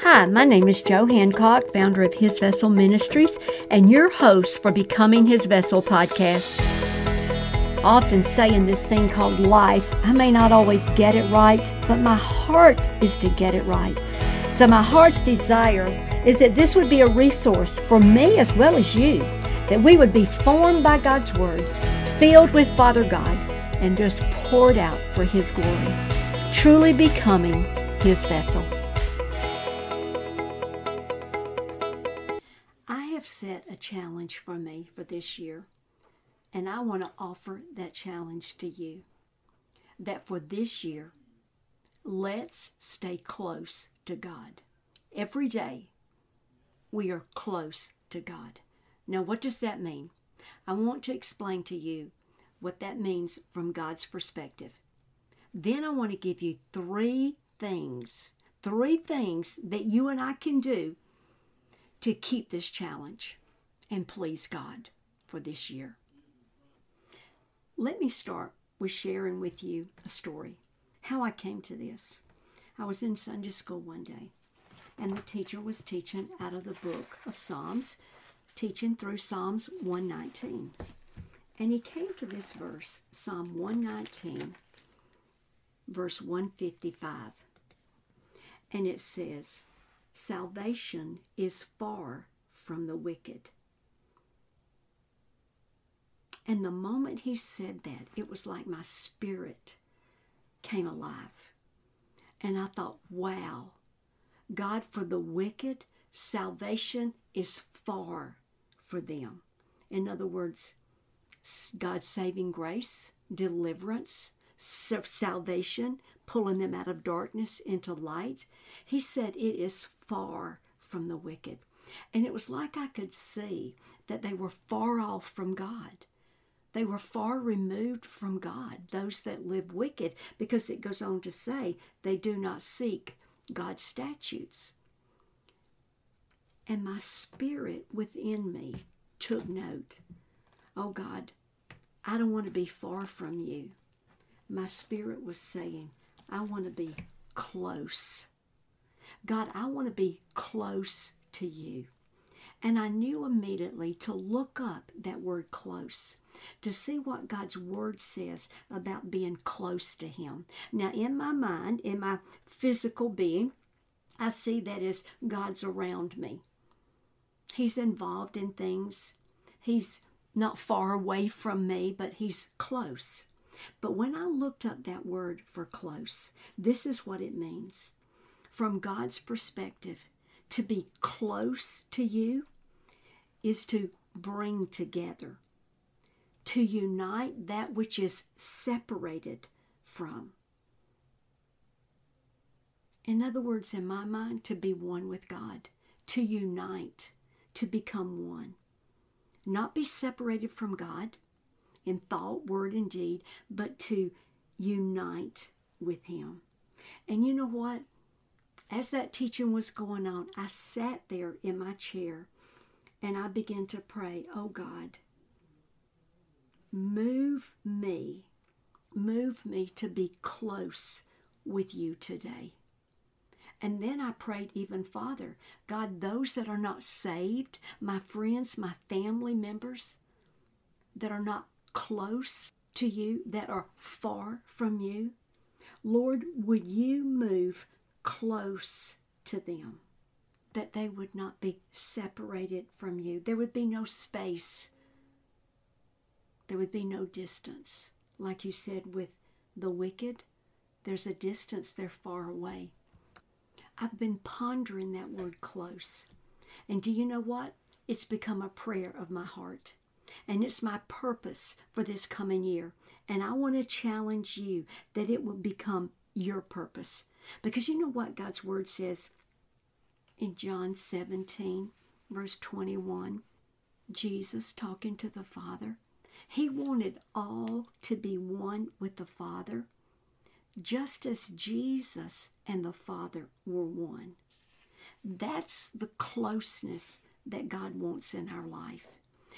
Hi, my name is Jo Hancock, founder of His Vessel Ministries, and your host for Becoming His Vessel podcast. Often say in this thing called life, I may not always get it right, but my heart is to get it right. So, my heart's desire is that this would be a resource for me as well as you, that we would be formed by God's Word, filled with Father God, and just poured out for His glory, truly becoming His vessel. Set a challenge for me for this year, and I want to offer that challenge to you. That for this year, let's stay close to God. Every day, we are close to God. Now, what does that mean? I want to explain to you what that means from God's perspective. Then I want to give you three things, three things that you and I can do to keep this challenge and please God for this year. Let me start with sharing with you a story how I came to this. I was in Sunday school one day, and the teacher was teaching out of the book of Psalms, teaching through Psalms 119. And he came to this verse, Psalm 119, verse 155. And it says, Salvation is far from the wicked. And the moment he said that, it was like my spirit came alive. And I thought, wow, God, for the wicked, salvation is far for them. In other words, God's saving grace, deliverance, salvation, pulling them out of darkness into light. He said, It is far from the wicked. And it was like I could see that they were far off from God. They were far removed from God, those that live wicked, because it goes on to say they do not seek God's statutes. And my spirit within me took note. Oh God, I don't want to be far from you. My spirit was saying, I want to be close. God, I want to be close to you. And I knew immediately to look up that word close, to see what God's word says about being close to Him. Now, in my mind, in my physical being, I see that as God's around me. He's involved in things. He's not far away from me, but He's close. But when I looked up that word for close, this is what it means. From God's perspective, to be close to you is to bring together, to unite that which is separated from. In other words, in my mind, to be one with God, to unite, to become one. Not be separated from God in thought, word, and deed, but to unite with Him. And you know what? As that teaching was going on, I sat there in my chair and I began to pray, oh God, move me, move me to be close with you today. And then I prayed even farther God, those that are not saved, my friends, my family members that are not close to you, that are far from you, Lord, would you move close to them? that they would not be separated from you. There would be no space. There would be no distance. Like you said with the wicked, there's a distance, they're far away. I've been pondering that word close. And do you know what? It's become a prayer of my heart. And it's my purpose for this coming year. And I want to challenge you that it will become your purpose. Because you know what God's word says? in John 17, verse 21, Jesus talking to the Father. He wanted all to be one with the Father, just as Jesus and the Father were one. That's the closeness that God wants in our life.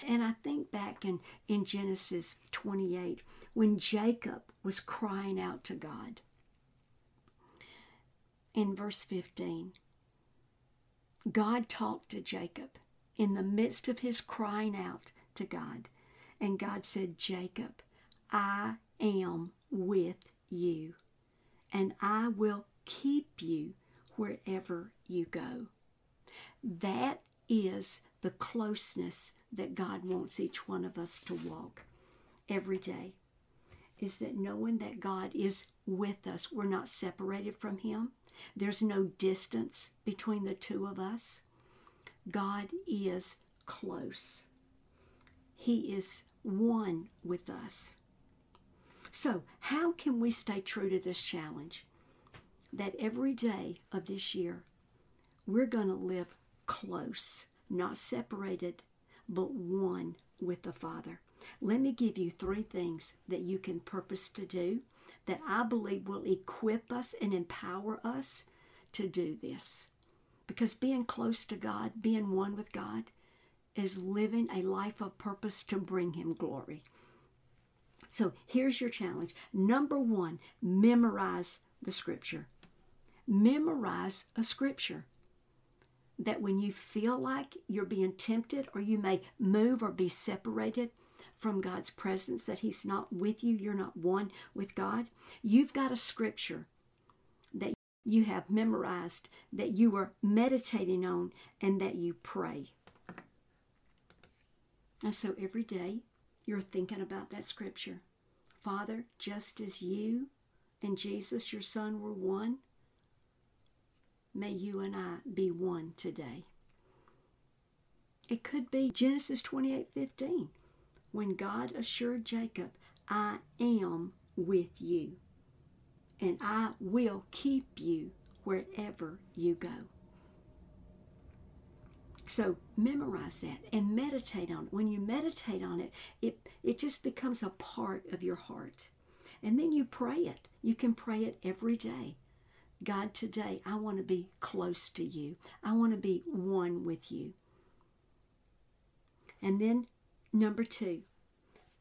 And I think back in, in Genesis 28 when Jacob was crying out to God. In verse 15, God talked to Jacob in the midst of his crying out to God. And God said, Jacob, I am with you, and I will keep you wherever you go. That is the closeness that God wants each one of us to walk every day. Is that knowing that God is with us, we're not separated from Him, there's no distance between the two of us. God is close, He is one with us. So, how can we stay true to this challenge? That every day of this year, we're going to live close, not separated, but one with the Father. Let me give you three things that you can purpose to do that I believe will equip us and empower us to do this. Because being close to God, being one with God, is living a life of purpose to bring Him glory. So here's your challenge. Number one, memorize the scripture. Memorize a scripture that when you feel like you're being tempted or you may move or be separated from God's presence, that He's not with you, you're not one with God, you've got a scripture that you have memorized, that you are meditating on, and that you pray. And so every day you're thinking about that scripture. Father, just as you and Jesus, your Son, were one, may you and I be one today. It could be Genesis 28 15, when God assured Jacob, I am with you, and I will keep you wherever you go. So memorize that and meditate on it. When you meditate on it, it, it just becomes a part of your heart. And then you pray it. You can pray it every day. God, today I want to be close to you. I want to be one with you. And then, number two,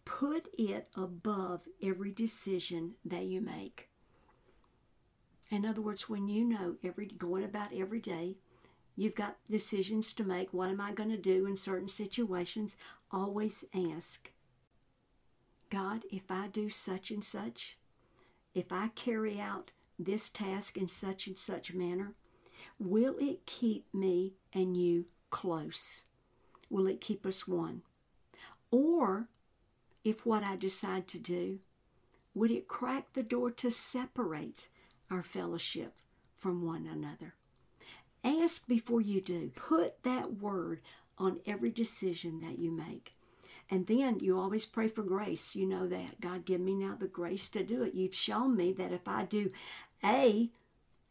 put it above every decision that you make. In other words, when you know every going about every day, you've got decisions to make. What am I going to do in certain situations? Always ask God, if I do such and such, if I carry out this task in such and such manner? Will it keep me and you close? Will it keep us one? Or if what I decide to do, would it crack the door to separate our fellowship from one another? Ask before you do. Put that word on every decision that you make. And then you always pray for grace. You know that. God, give me now the grace to do it. You've shown me that if I do A,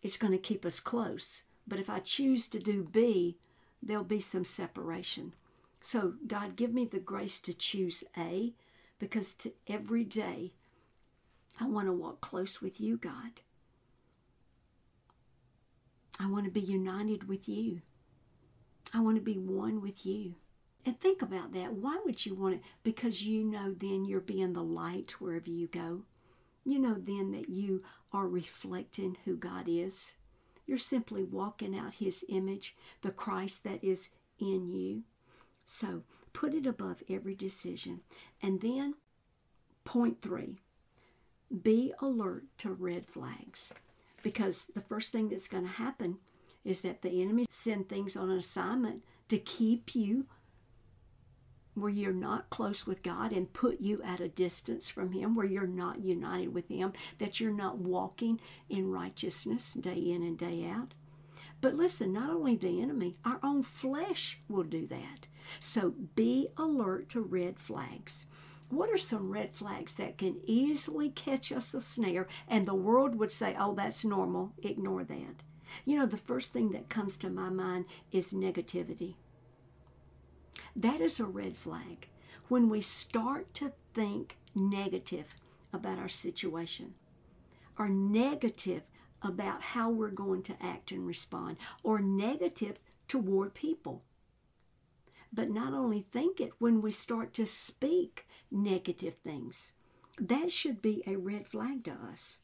it's going to keep us close. But if I choose to do B, there'll be some separation. So, God, give me the grace to choose A because to every day I want to walk close with you, God. I want to be united with you. I want to be one with you. And think about that. Why would you want it? Because you know then you're being the light wherever you go. You know then that you are reflecting who God is. You're simply walking out His image, the Christ that is in you. So put it above every decision. And then, point three be alert to red flags. Because the first thing that's going to happen is that the enemy send things on an assignment to keep you where you're not close with God and put you at a distance from Him, where you're not united with Him, that you're not walking in righteousness day in and day out. But listen, not only the enemy, our own flesh will do that. So be alert to red flags. What are some red flags that can easily catch us a snare and the world would say, oh, that's normal, ignore that? You know, the first thing that comes to my mind is negativity. That is a red flag. When we start to think negative about our situation, or negative about how we're going to act and respond, or negative toward people. But not only think it, when we start to speak negative things, that should be a red flag to us.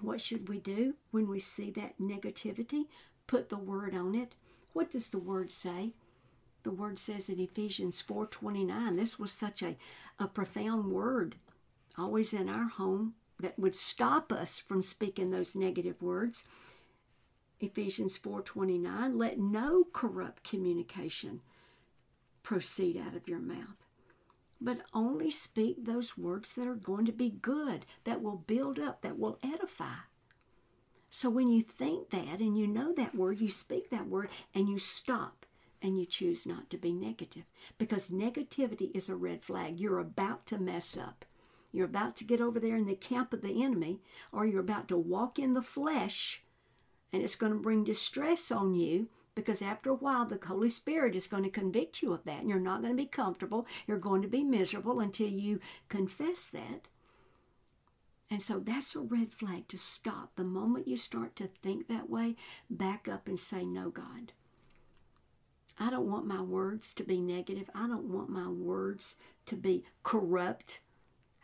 What should we do when we see that negativity? put the word on it. What does the word say? The word says in Ephesians 4:29. This was such a, a profound word, always in our home, that would stop us from speaking those negative words. Ephesians 4:29, let no corrupt communication proceed out of your mouth, but only speak those words that are going to be good, that will build up, that will edify. So when you think that and you know that word, you speak that word and you stop and you choose not to be negative because negativity is a red flag. You're about to mess up. You're about to get over there in the camp of the enemy, or you're about to walk in the flesh, and it's going to bring distress on you because after a while the Holy Spirit is going to convict you of that, and you're not going to be comfortable. You're going to be miserable until you confess that. And so that's a red flag to stop. The moment you start to think that way, back up and say, No, God. I don't want my words to be negative. I don't want my words to be corrupt.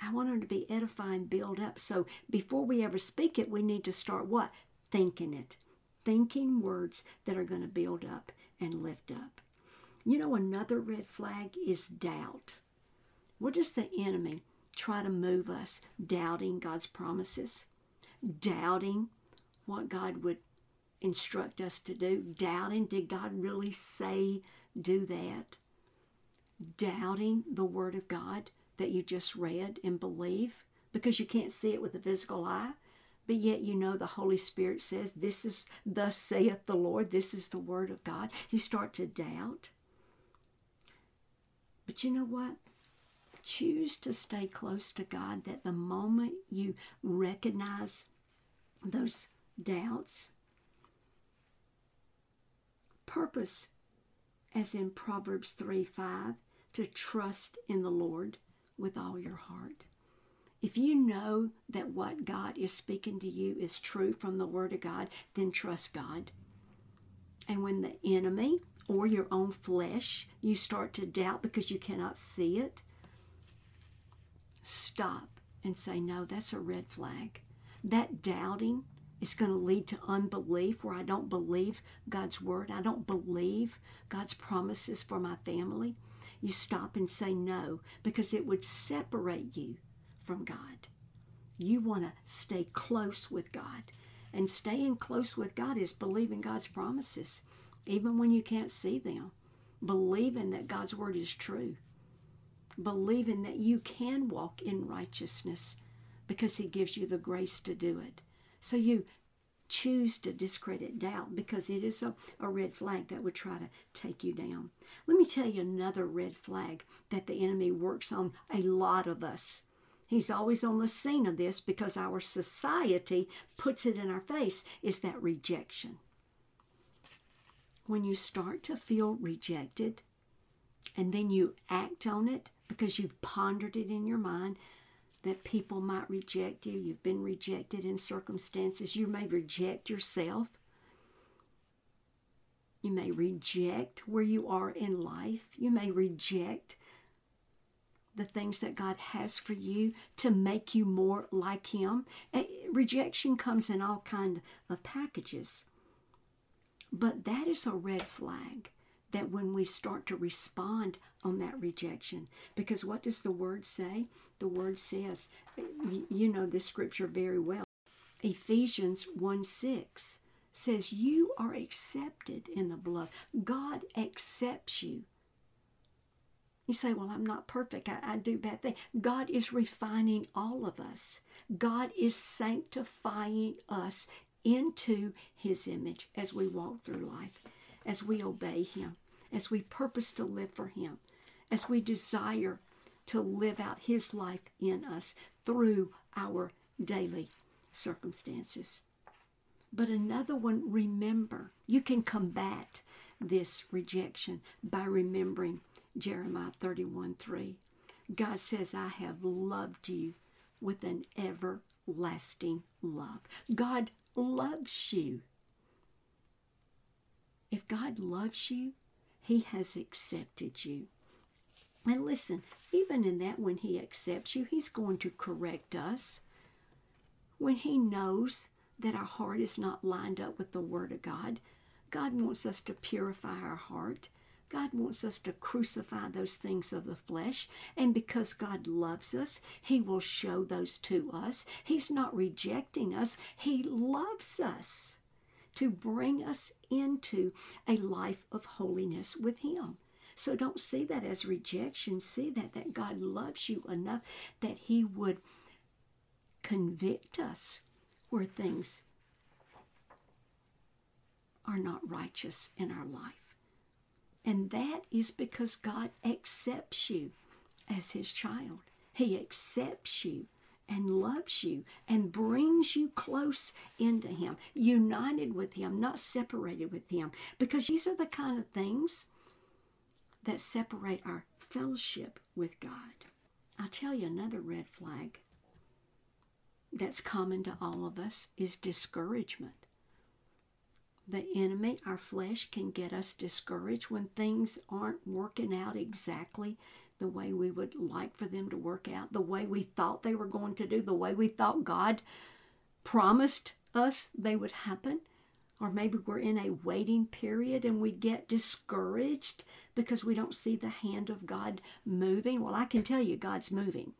I want them to be edifying, build up. So before we ever speak it, we need to start what? Thinking it. Thinking words that are going to build up and lift up. You know, another red flag is doubt. What does the enemy try to move us? Doubting God's promises, doubting what God would instruct us to do, doubting, did God really say do that? Doubting the Word of God that you just read and believe because you can't see it with the physical eye, but yet you know the Holy Spirit says, This is, thus saith the Lord, this is the Word of God. You start to doubt. But you know what? Choose to stay close to God that the moment you recognize those doubts, purpose, as in Proverbs 3 5, to trust in the Lord with all your heart. If you know that what God is speaking to you is true from the Word of God, then trust God. And when the enemy or your own flesh, you start to doubt because you cannot see it, stop and say, No, that's a red flag. That doubting is going to lead to unbelief where I don't believe God's word. I don't believe God's promises for my family you stop and say no because it would separate you from God. You want to stay close with God. And staying close with God is believing God's promises, even when you can't see them. Believing that God's word is true. Believing that you can walk in righteousness because He gives you the grace to do it. So you choose to discredit doubt because it is a, a red flag that would try to take you down. Let me tell you another red flag that the enemy works on a lot of us. He's always on the scene of this because our society puts it in our face is that rejection. When you start to feel rejected and then you act on it because you've pondered it in your mind, that people might reject you. You've been rejected in circumstances. You may reject yourself. You may reject where you are in life. You may reject the things that God has for you to make you more like Him. Eh, rejection comes in all kind of packages. But that is a red flag that when we start to respond on that rejection, because what does the word say? The word says, you know this scripture very well. Ephesians 1 6 says, You are accepted in the blood. God accepts you. You say, Well, I'm not perfect. I, I do bad things. God is refining all of us, God is sanctifying us into His image as we walk through life, as we obey Him as we purpose to live for Him, as we desire to live out His life in us through our daily circumstances. But another one, remember, you can combat this rejection by remembering Jeremiah 31 3. God says, I have loved you with an everlasting love. God loves you. If God loves you, he has accepted you. And listen, even in that, when He accepts you, He's going to correct us. When He knows that our heart is not lined up with the Word of God, God wants us to purify our heart. God wants us to crucify those things of the flesh. And because God loves us, He will show those to us. He's not rejecting us, He loves us to bring us into a life of holiness with Him. So don't see that as rejection. See that that God loves you enough that He would convict us where things are not righteous in our life. And that is because God accepts you as His child. He accepts you and loves you and brings you close into Him, united with Him, not separated with Him. Because these are the kind of things that separate our fellowship with God. I'll tell you another red flag that's common to all of us is discouragement. The enemy, our flesh, can get us discouraged when things aren't working out exactly the way we would like for them to work out, the way we thought they were going to do, the way we thought God promised us they would happen. Or maybe we're in a waiting period and we get discouraged because we don't see the hand of God moving. Well, I can tell you, God's moving.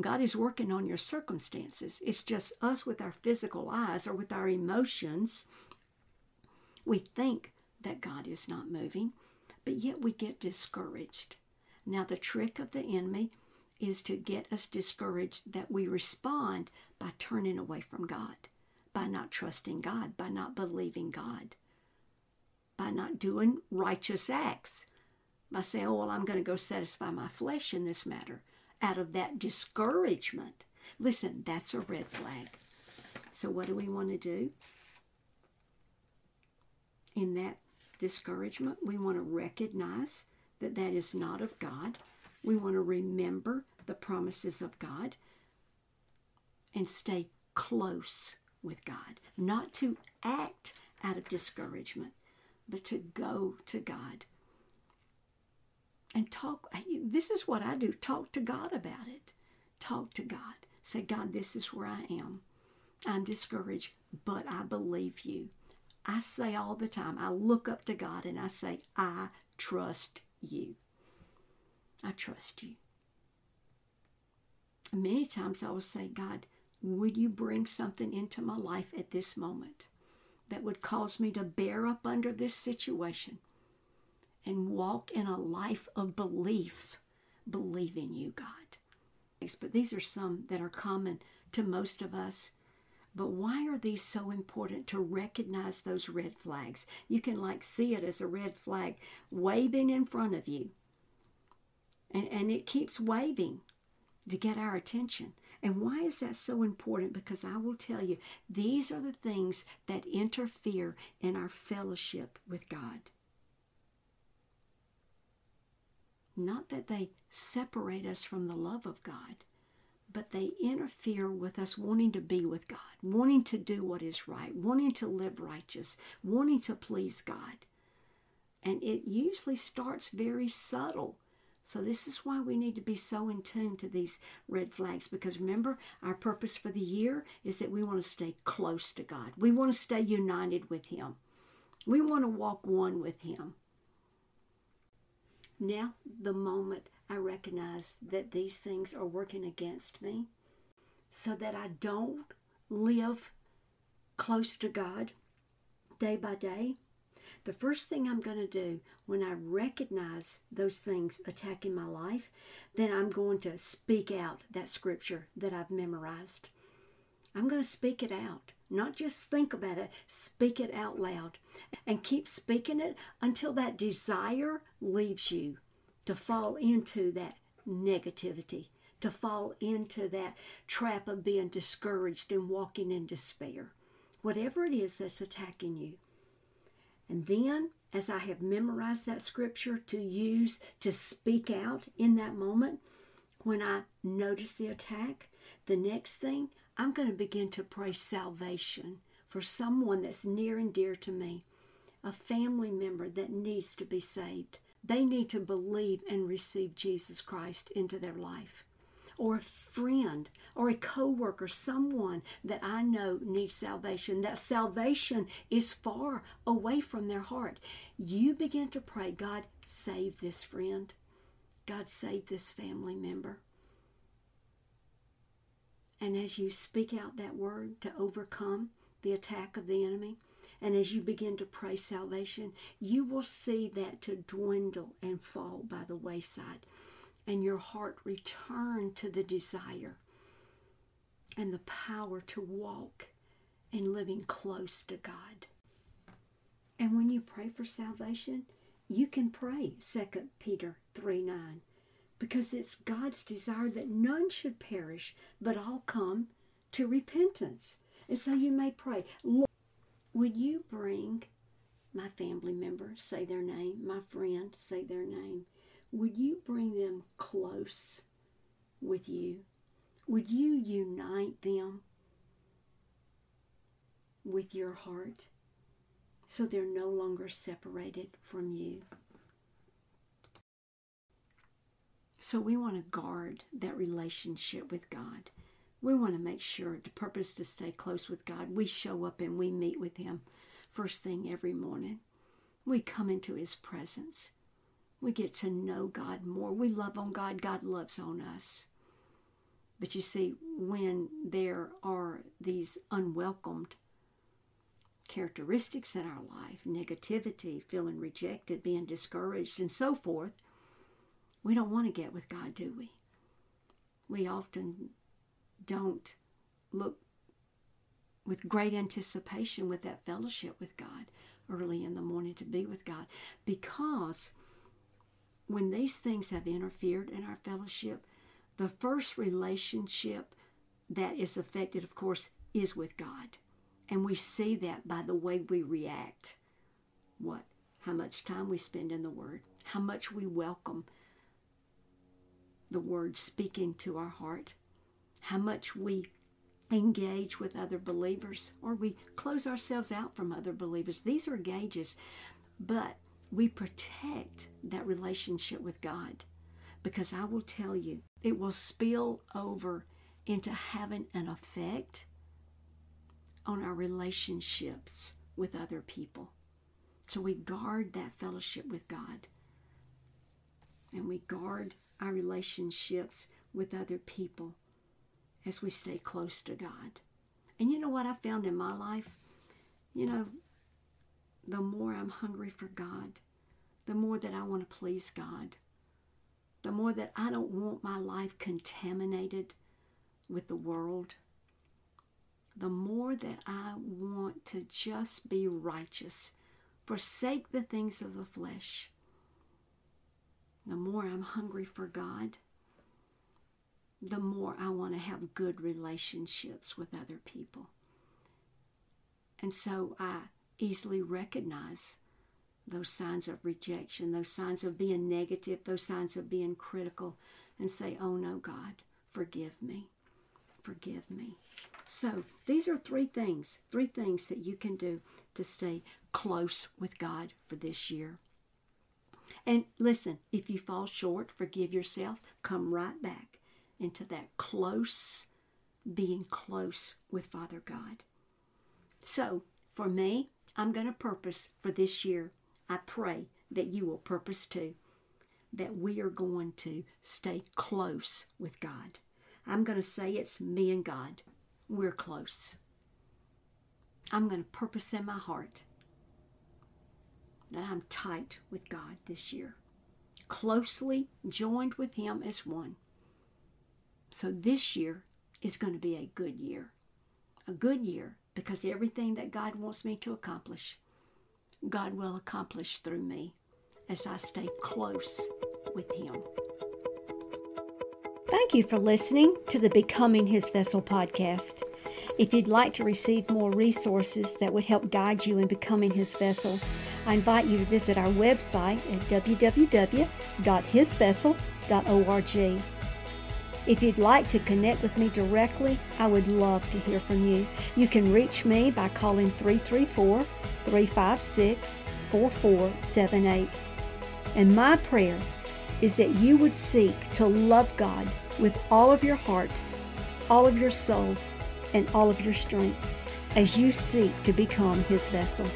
God is working on your circumstances. It's just us with our physical eyes or with our emotions. We think that God is not moving, but yet we get discouraged. Now, the trick of the enemy is to get us discouraged that we respond by turning away from God, by not trusting God, by not believing God, by not doing righteous acts, by saying, oh, well, I'm going to go satisfy my flesh in this matter out of that discouragement. Listen, that's a red flag. So, what do we want to do? In that discouragement, we want to recognize that that is not of God. We want to remember the promises of God and stay close with God, not to act out of discouragement, but to go to God and talk. This is what I do talk to God about it. Talk to God. Say, God, this is where I am. I'm discouraged, but I believe you. I say all the time, I look up to God and I say, I trust you. I trust you. Many times I will say, God, would you bring something into my life at this moment that would cause me to bear up under this situation? and walk in a life of belief, believe in you, God. But these are some that are common to most of us. But why are these so important to recognize those red flags? You can like see it as a red flag waving in front of you. And, and it keeps waving to get our attention. And why is that so important? Because I will tell you, these are the things that interfere in our fellowship with God. Not that they separate us from the love of God, but they interfere with us wanting to be with God, wanting to do what is right, wanting to live righteous, wanting to please God. And it usually starts very subtle. So, this is why we need to be so in tune to these red flags because remember, our purpose for the year is that we want to stay close to God. We want to stay united with Him. We want to walk one with Him. Now, the moment I recognize that these things are working against me, so that I don't live close to God day by day, the first thing I'm going to do when I recognize those things attacking my life, then I'm going to speak out that scripture that I've memorized. I'm going to speak it out. Not just think about it, speak it out loud. And keep speaking it until that desire leaves you to fall into that negativity, to fall into that trap of being discouraged and walking in despair. Whatever it is that's attacking you. And then, as I have memorized that scripture to use to speak out in that moment, when I notice the attack, the next thing I'm going to begin to pray salvation for someone that's near and dear to me, a family member that needs to be saved. They need to believe and receive Jesus Christ into their life. or a friend or a coworker, someone that I know needs salvation, that salvation is far away from their heart. You begin to pray, God, save this friend. God, save this family member. And as you speak out that word to overcome the attack of the enemy, and as you begin to pray salvation, you will see that to dwindle and fall by the wayside, and your heart return to the desire and the power to walk in living close to God. And when you pray for salvation, you can pray 2 Peter 3 9 because it's God's desire that none should perish, but all come to repentance. And so you may pray, Lord, would you bring my family member, say their name, my friend, say their name, would you bring them close with you? Would you unite them with your heart so they're no longer separated from you? So we want to guard that relationship with God. We want to make sure the purpose to stay close with God, we show up and we meet with Him first thing every morning. We come into His presence. We get to know God more. We love on God. God loves on us. But you see, when there are these unwelcomed characteristics in our life negativity, feeling rejected, being discouraged, and so forth we don't want to get with God, do we? We often don't look with great anticipation with that fellowship with God early in the morning to be with God because when these things have interfered in our fellowship, the first relationship that is affected, of course, is with God. And we see that by the way we react. What? How much time we spend in the Word, how much we welcome the Word speaking to our heart, how much we engage with other believers or we close ourselves out from other believers. These are gauges, but we protect that relationship with God because I will tell you, it will spill over into having an effect on our relationships with other people. So we guard that fellowship with God and we guard our relationships with other people as we stay close to God. And you know what I found in my life? You know, the more I'm hungry for God, the more that I want to please God, the more that I don't want my life contaminated with the world, the more that I want to just be righteous, forsake the things of the flesh. The more I'm hungry for God, the more I want to have good relationships with other people. And so I easily recognize those signs of rejection, those signs of being negative, those signs of being critical, and say, Oh no, God, forgive me. Forgive me. So these are three things, three things that you can do to stay close with God for this year. And listen, if you fall short, forgive yourself, come right back into that close, being close with Father God. So, for me, I'm going to purpose for this year. I pray that you will purpose too, that we are going to stay close with God. I'm going to say it's me and God. We're close. I'm going to purpose in my heart that I'm tight with God this year, closely joined with Him as one. So this year is going to be a good year. A good year because everything that God wants me to accomplish, God will accomplish through me as I stay close with Him. Thank you for listening to the Becoming His Vessel podcast. If you'd like to receive more resources that would help guide you in becoming His vessel, I invite you to visit our website at www.hisvessel.org. If you'd like to connect with me directly, I would love to hear from you. You can reach me by calling 334 356 4478. And my prayer is that you would seek to love God with all of your heart, all of your soul, and all of your strength as you seek to become His vessel.